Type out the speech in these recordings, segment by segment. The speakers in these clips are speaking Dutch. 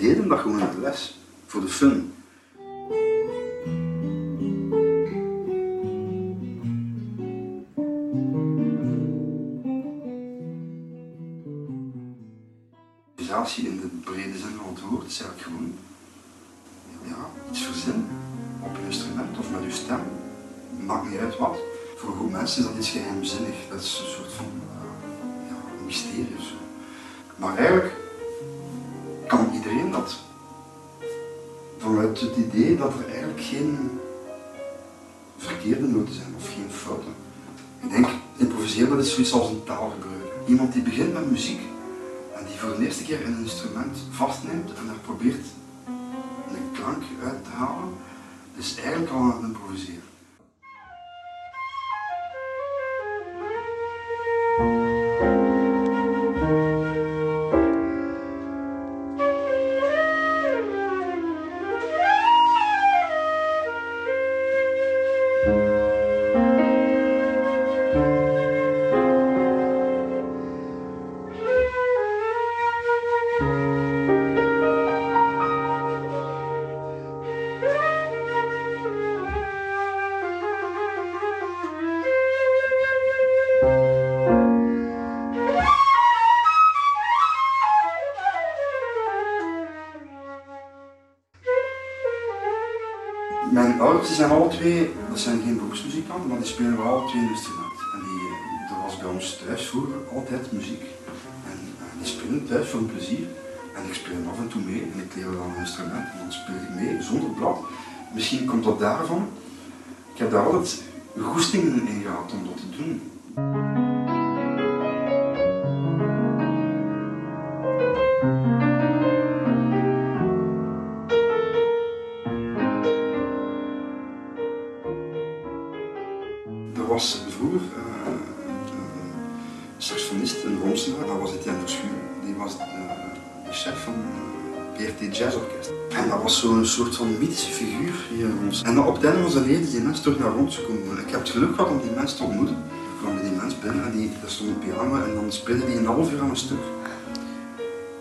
deden dat gewoon in les, voor de fun. In de brede zin van het woord is eigenlijk gewoon ja, iets verzinnen op een instrument of met je stem. Maakt niet uit wat. Voor een groep mensen is dat iets geheimzinnig. Dat is een soort van uh, mysterie. Maar eigenlijk het idee dat er eigenlijk geen verkeerde noten zijn of geen fouten. Ik denk, improviseren dat is zoiets als een taalgebruik. Iemand die begint met muziek en die voor de eerste keer een instrument vastneemt en daar probeert een klank uit te halen, is eigenlijk al aan het improviseren. Zijn alle twee, dat zijn geen beroepsmuzikanten, maar die spelen wel alle twee een instrument. En die, er was bij ons thuis vroeger altijd muziek. En uh, die spelen thuis voor plezier. En ik speel af en toe mee en ik leer dan een instrument en dan speel ik mee zonder blad. Misschien komt dat daarvan. Ik heb daar altijd goestingen in gehad om dat te doen. En dat was zo'n soort van mythische figuur hier ons. En op het einde van zijn die mens terug naar ons gekomen. Ik heb het geluk gehad om die mens te ontmoeten. Ik kwam bij die mens binnen en die, daar stond een piano en dan speelde die een half uur aan een stuk.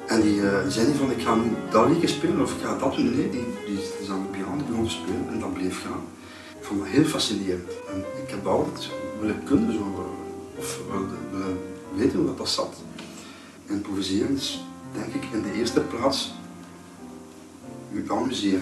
En die uh, zei niet van ik ga nu dat liedje spelen of ik ga dat doen. Nee, die, die is aan de piano die begon te spelen en dat bleef gaan. Ik vond dat heel fascinerend. En ik heb altijd willen kunnen, zo, of willen weten hoe dat, dat zat. Improviseren is, denk ik, in de eerste plaats über dem See.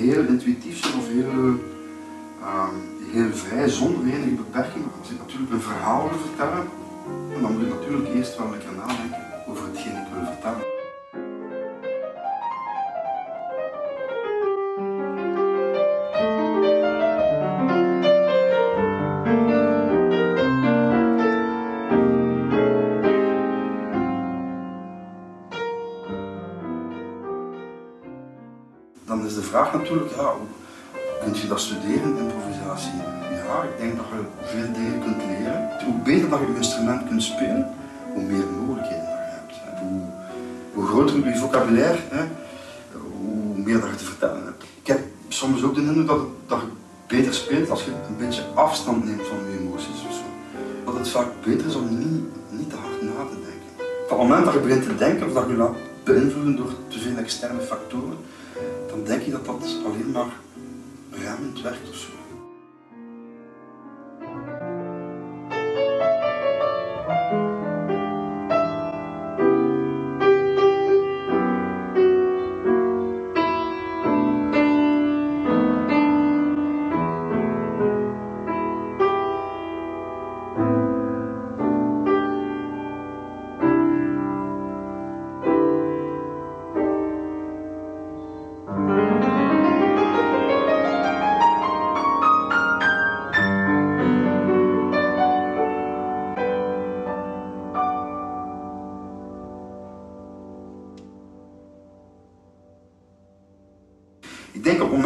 Heel intuïtief zijn of heel, uh, heel vrij zonder enige beperking. Als ik natuurlijk een verhaal wil vertellen, dan moet ik natuurlijk eerst wel lekker nadenken over hetgeen ik wil vertellen. Is de vraag natuurlijk, ja, kunt je dat studeren, improvisatie? Ja, ik denk dat je veel dingen kunt leren. Hoe beter dat je je instrument kunt spelen, hoe meer mogelijkheden dat je hebt. Hoe, hoe groter je vocabulaire, hè, hoe meer dat je te vertellen hebt. Ik heb soms ook de indruk dat, het, dat je beter speelt als je een beetje afstand neemt van je emoties of zo. Dat het vaak beter is om niet, niet te hard na te denken. Op het moment dat je begint te denken of dat je laat beïnvloeden door te veel externe factoren, dan denk je dat dat alleen maar remmend werkt of zo.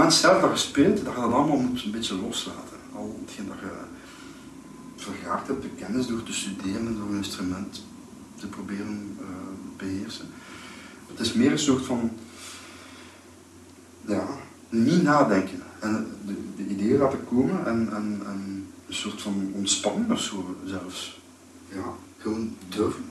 Moment zelf dat je speelt, dat je dat allemaal moet een beetje loslaten. Al hetgeen dat je vergaard hebt, de kennis door te studeren en door een instrument te proberen uh, beheersen. Het is meer een soort van, ja, niet nadenken. En de, de ideeën laten komen en, en, en een soort van ontspanning of zo zelfs. Ja, gewoon durven.